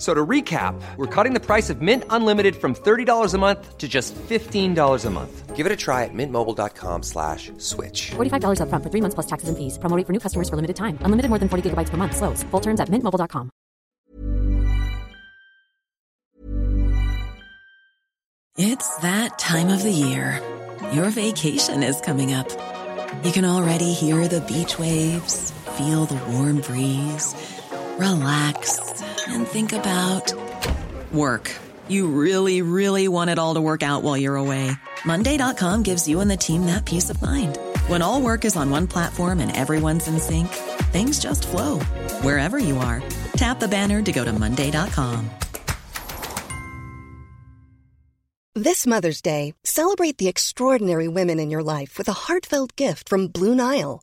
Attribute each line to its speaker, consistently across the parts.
Speaker 1: So to recap, we're cutting the price of Mint Unlimited from $30 a month to just $15 a month.
Speaker 2: Give it a try at mintmobile.com slash switch.
Speaker 3: $45 upfront for three months plus taxes and fees. Promoting for new customers for limited time. Unlimited more than 40 gigabytes per month. Slows. Full terms at mintmobile.com.
Speaker 4: It's that time of the year. Your vacation is coming up. You can already hear the beach waves, feel the warm breeze, relax, and think about work. You really, really want it all to work out while you're away. Monday.com gives you and the team that peace of mind. When all work is on one platform and everyone's in sync, things just flow wherever you are. Tap the banner to go to Monday.com.
Speaker 5: This Mother's Day, celebrate the extraordinary women in your life with a heartfelt gift from Blue Nile.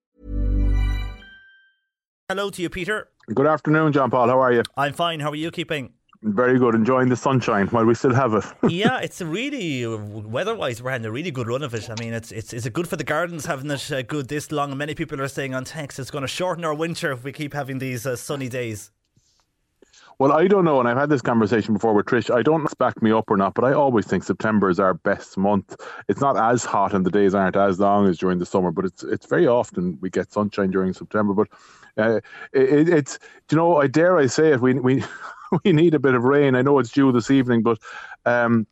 Speaker 6: Hello to you, Peter.
Speaker 7: Good afternoon, John Paul. How are you?
Speaker 6: I'm fine. How are you keeping?
Speaker 7: Very good. Enjoying the sunshine while we still have it.
Speaker 6: yeah, it's really weather-wise, we're having a really good run of it. I mean, it's it's is it good for the gardens having it uh, good this long? Many people are saying on text it's going to shorten our winter if we keep having these uh, sunny days.
Speaker 7: Well, I don't know, and I've had this conversation before with Trish. I don't back me up or not, but I always think September is our best month. It's not as hot, and the days aren't as long as during the summer, but it's it's very often we get sunshine during September. But uh, it, it's you know, I dare I say it, we we we need a bit of rain. I know it's due this evening, but um,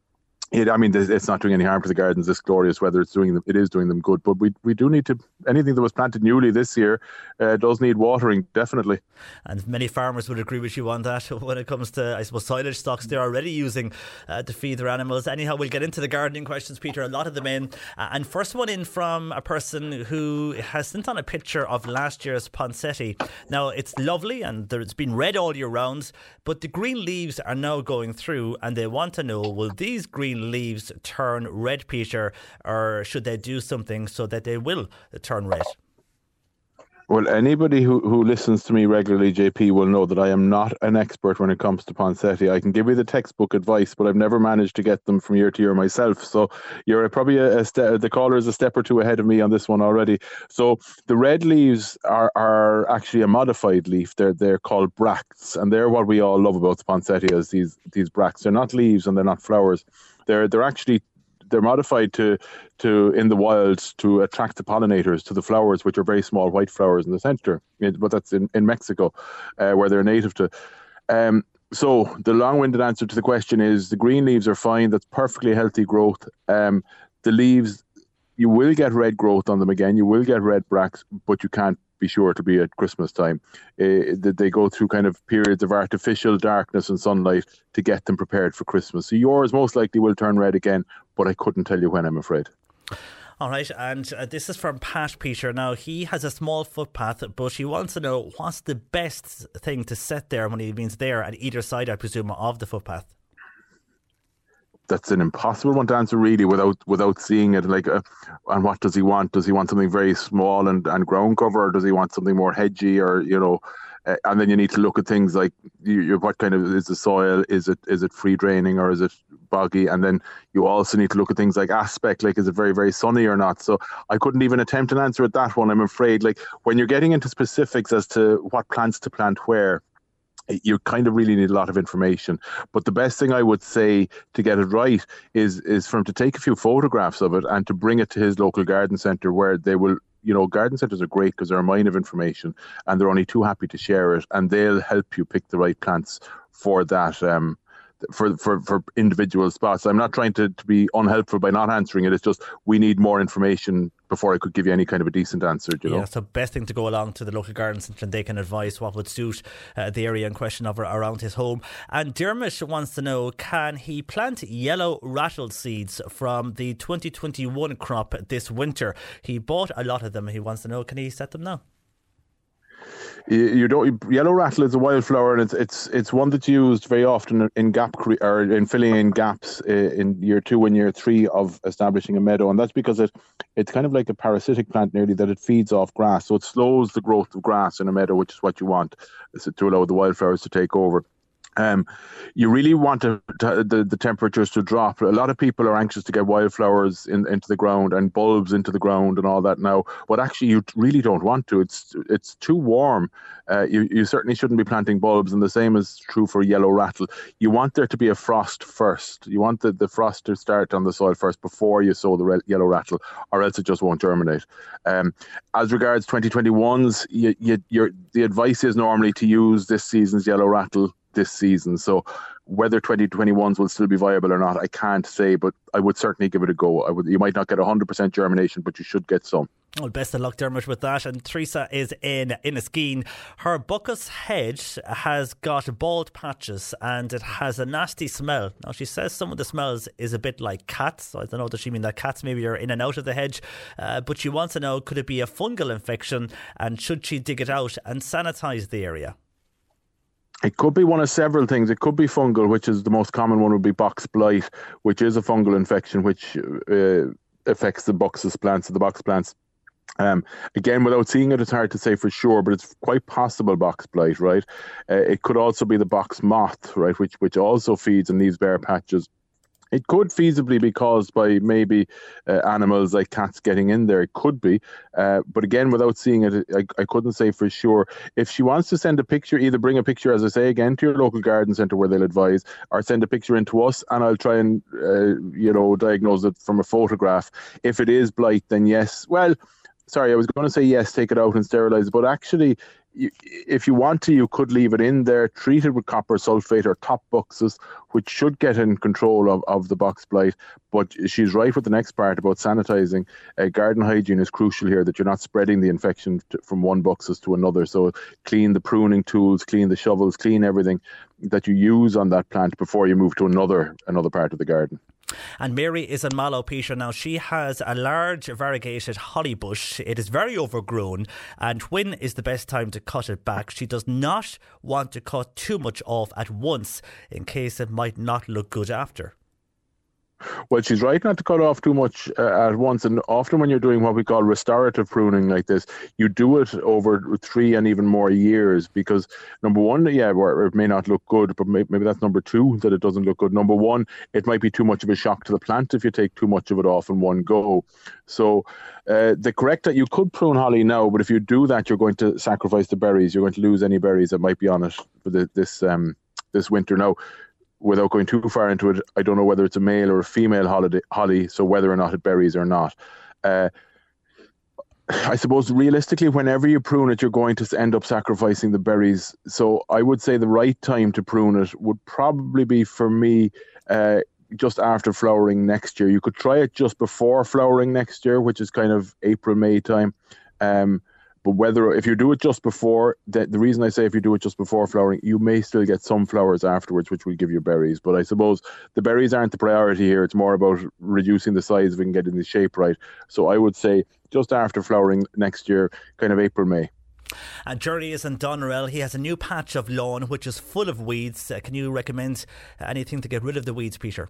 Speaker 7: it, I mean, it's not doing any harm for the gardens. This glorious weather, it's doing them. It is doing them good. But we we do need to anything that was planted newly this year uh, does need watering definitely.
Speaker 6: And many farmers would agree with you on that when it comes to, I suppose, silage stocks they're already using uh, to feed their animals. Anyhow, we'll get into the gardening questions, Peter. A lot of them in, uh, and first one in from a person who has sent on a picture of last year's poinsettia. Now it's lovely and it's been red all year round, but the green leaves are now going through, and they want to know: Will these green leaves turn red, Peter, or should they do something so that they will turn red?
Speaker 7: Well, anybody who, who listens to me regularly, JP, will know that I am not an expert when it comes to poinsettia. I can give you the textbook advice, but I've never managed to get them from year to year myself. So you're probably a, a ste- the caller is a step or two ahead of me on this one already. So the red leaves are, are actually a modified leaf. They're they're called bracts, and they're what we all love about the poinsettias. These these bracts. They're not leaves and they're not flowers. They're they're actually they're modified to to in the wild to attract the pollinators to the flowers, which are very small white flowers in the center. But that's in in Mexico, uh, where they're native to. Um, so the long-winded answer to the question is the green leaves are fine. That's perfectly healthy growth. Um, the leaves, you will get red growth on them again. You will get red bracts, but you can't be sure to be at Christmas time. Uh, they go through kind of periods of artificial darkness and sunlight to get them prepared for Christmas. So yours most likely will turn red again, but I couldn't tell you when, I'm afraid.
Speaker 6: All right, and uh, this is from Pat Peter. Now, he has a small footpath, but he wants to know what's the best thing to set there when he means there at either side, I presume, of the footpath?
Speaker 7: That's an impossible one to answer really without without seeing it. Like, uh, and what does he want? Does he want something very small and, and ground cover, or does he want something more hedgy, or you know? Uh, and then you need to look at things like you, you, what kind of is the soil? Is it is it free draining or is it boggy? And then you also need to look at things like aspect, like is it very very sunny or not? So I couldn't even attempt an answer at that one. I'm afraid. Like when you're getting into specifics as to what plants to plant where, you kind of really need a lot of information. But the best thing I would say to get it right is is for him to take a few photographs of it and to bring it to his local garden centre where they will. You know, garden centres are great because they're a mine of information, and they're only too happy to share it, and they'll help you pick the right plants for that um, for for for individual spots. I'm not trying to, to be unhelpful by not answering it. It's just we need more information before I could give you any kind of a decent answer. You know?
Speaker 6: Yeah, so best thing to go along to the local garden centre and they can advise what would suit uh, the area in question of around his home. And Dermot wants to know can he plant yellow rattle seeds from the 2021 crop this winter? He bought a lot of them. He wants to know can he set them now?
Speaker 7: You don't yellow rattle is a wildflower and it's it's it's one that's used very often in gap or in filling in gaps uh, in year two and year three of establishing a meadow. And that's because it it's kind of like a parasitic plant nearly that it feeds off grass. So it slows the growth of grass in a meadow which is what you want is to allow the wildflowers to take over um, you really want to, to, the, the temperatures to drop. A lot of people are anxious to get wildflowers in, into the ground and bulbs into the ground and all that now, but actually you really don't want to. It's it's too warm. Uh, you, you certainly shouldn't be planting bulbs, and the same is true for yellow rattle. You want there to be a frost first. You want the, the frost to start on the soil first before you sow the re- yellow rattle, or else it just won't germinate. Um, as regards 2021s, you, you, the advice is normally to use this season's yellow rattle this season. So whether 2021s will still be viable or not, I can't say, but I would certainly give it a go. I would. You might not get 100% germination, but you should get some.
Speaker 6: Well, best of luck, Dermot, with that. And Teresa is in Inniskeen. Her Buxus hedge has got bald patches and it has a nasty smell. Now, she says some of the smells is a bit like cats. So I don't know, does she mean that cats maybe are in and out of the hedge? Uh, but she wants to know could it be a fungal infection and should she dig it out and sanitise the area?
Speaker 7: It could be one of several things. It could be fungal, which is the most common one would be box blight, which is a fungal infection which uh, affects the Buxus plants, the box plants. Um, again, without seeing it, it's hard to say for sure, but it's quite possible box blight, right? Uh, it could also be the box moth, right, which which also feeds and these bare patches it could feasibly be caused by maybe uh, animals like cats getting in there. It could be. Uh, but again, without seeing it, I, I couldn't say for sure. If she wants to send a picture, either bring a picture, as I say, again, to your local garden centre where they'll advise, or send a picture in to us and I'll try and, uh, you know, diagnose it from a photograph. If it is blight, then yes. Well, sorry, I was going to say yes, take it out and sterilize but actually, you, if you want to, you could leave it in there, treat it with copper sulfate or Topbuxus, which should get in control of, of the box blight. But she's right with the next part about sanitizing. Uh, garden hygiene is crucial here, that you're not spreading the infection to, from one boxes to another. So clean the pruning tools, clean the shovels, clean everything that you use on that plant before you move to another another part of the garden.
Speaker 6: And Mary is in Mallow, Peter. Now, she has a large variegated holly bush. It is very overgrown, and when is the best time to cut it back? She does not want to cut too much off at once in case it might not look good after.
Speaker 7: Well, she's right not to cut off too much uh, at once. And often, when you're doing what we call restorative pruning like this, you do it over three and even more years because number one, yeah, it may not look good, but maybe that's number two that it doesn't look good. Number one, it might be too much of a shock to the plant if you take too much of it off in one go. So, uh, the correct that you could prune holly now, but if you do that, you're going to sacrifice the berries. You're going to lose any berries that might be on it for the, this um, this winter. Now, without going too far into it, I don't know whether it's a male or a female holiday, holly, so whether or not it berries or not. Uh, I suppose realistically, whenever you prune it, you're going to end up sacrificing the berries. So I would say the right time to prune it would probably be for me uh, just after flowering next year. You could try it just before flowering next year, which is kind of April, May time. Um, but whether if you do it just before, the, the reason I say if you do it just before flowering, you may still get some flowers afterwards, which will give you berries. But I suppose the berries aren't the priority here. It's more about reducing the size if we can get in the shape right. So I would say just after flowering next year, kind of April, May.
Speaker 6: And Jerry is in Doneraile. He has a new patch of lawn which is full of weeds. Uh, can you recommend anything to get rid of the weeds, Peter?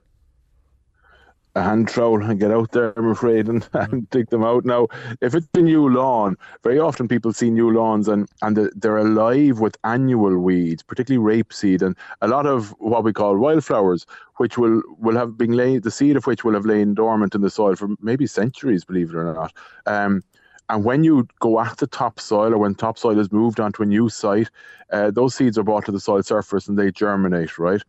Speaker 7: A hand trowel and get out there, I'm afraid, and, and dig them out. Now, if it's a new lawn, very often people see new lawns and, and they're alive with annual weeds, particularly rapeseed and a lot of what we call wildflowers, which will, will have been laid, the seed of which will have lain dormant in the soil for maybe centuries, believe it or not. Um, and when you go at the topsoil or when topsoil is moved onto a new site, uh, those seeds are brought to the soil surface and they germinate, right?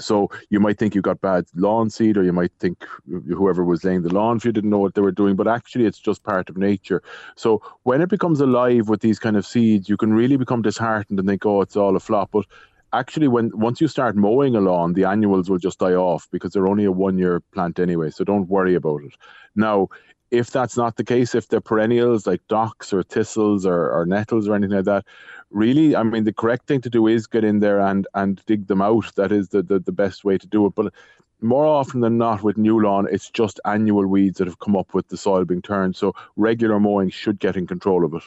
Speaker 7: So you might think you got bad lawn seed, or you might think whoever was laying the lawn for you didn't know what they were doing, but actually it's just part of nature. So when it becomes alive with these kind of seeds, you can really become disheartened and think, oh, it's all a flop. But actually, when once you start mowing a lawn, the annuals will just die off because they're only a one-year plant anyway. So don't worry about it. Now, if that's not the case, if they're perennials like docks or thistles or, or nettles or anything like that, really, I mean, the correct thing to do is get in there and and dig them out. That is the, the, the best way to do it. But more often than not, with new lawn, it's just annual weeds that have come up with the soil being turned. So regular mowing should get in control of it.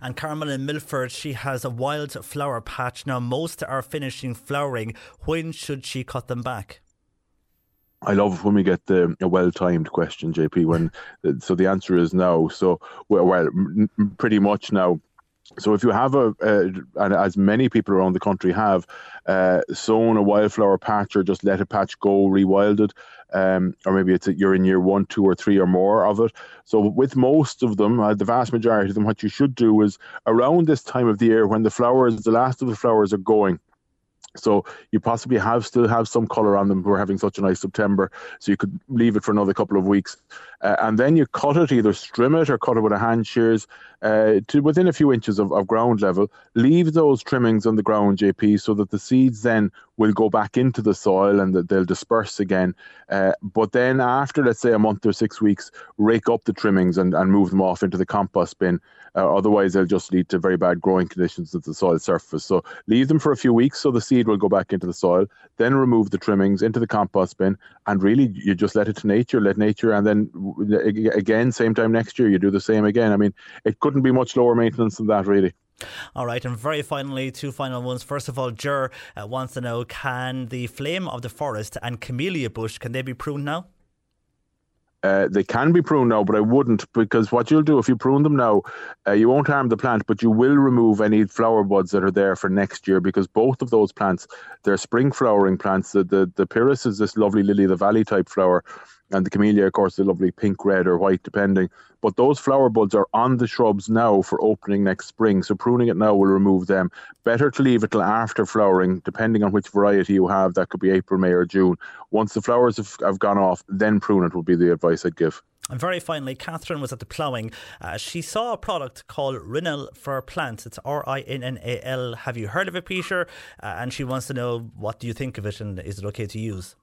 Speaker 6: And Carmel in Milford, she has a wild flower patch. Now, most are finishing flowering. When should she cut them back?
Speaker 7: I love when we get the a well-timed question, JP. When so the answer is no. So well, well pretty much now. So if you have a, and as many people around the country have, uh, sown a wildflower patch or just let a patch go rewilded, um, or maybe it's a, you're in year one, two, or three or more of it. So with most of them, uh, the vast majority of them, what you should do is around this time of the year when the flowers, the last of the flowers are going, so you possibly have still have some color on them. We're having such a nice September, so you could leave it for another couple of weeks, uh, and then you cut it, either trim it or cut it with a hand shears uh, to within a few inches of, of ground level. Leave those trimmings on the ground, JP, so that the seeds then will go back into the soil and that they'll disperse again. Uh, but then after, let's say, a month or six weeks, rake up the trimmings and, and move them off into the compost bin. Uh, otherwise, they'll just lead to very bad growing conditions at the soil surface. So leave them for a few weeks so the seed will go back into the soil. Then remove the trimmings into the compost bin, and really you just let it to nature, let nature, and then again, same time next year, you do the same again. I mean, it couldn't be much lower maintenance than that, really.
Speaker 6: All right, and very finally, two final ones. First of all, Jur uh, wants to know: Can the flame of the forest and camellia bush can they be pruned now?
Speaker 7: Uh, they can be pruned now, but I wouldn't because what you'll do if you prune them now, uh, you won't harm the plant, but you will remove any flower buds that are there for next year because both of those plants, they're spring flowering plants. The the, the pieris is this lovely lily of the valley type flower, and the camellia, of course, the lovely pink, red, or white, depending. But those flower buds are on the shrubs now for opening next spring. So pruning it now will remove them. Better to leave it till after flowering, depending on which variety you have. That could be April, May, or June. Once the flowers have, have gone off, then prune it would be the advice I'd give.
Speaker 6: And very finally, Catherine was at the ploughing. Uh, she saw a product called Rinnal for plants. It's R I N N A L. Have you heard of it, Peter? Uh, and she wants to know what do you think of it and is it okay to use?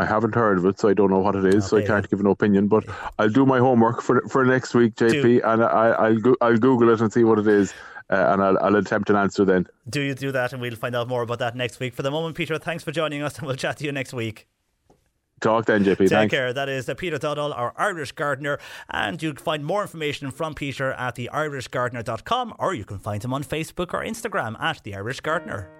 Speaker 7: I haven't heard of it, so I don't know what it is, okay. so I can't give an opinion. But I'll do my homework for for next week, JP, do. and I, will go, I'll Google it and see what it is, uh, and I'll, I'll attempt an answer then.
Speaker 6: Do you do that, and we'll find out more about that next week. For the moment, Peter, thanks for joining us, and we'll chat to you next week.
Speaker 7: Talk then, JP.
Speaker 6: Take
Speaker 7: Thanks.
Speaker 6: care. That is uh, Peter Dowdall, our Irish gardener. And you can find more information from Peter at theirishgardener.com or you can find him on Facebook or Instagram at The Irish Gardener.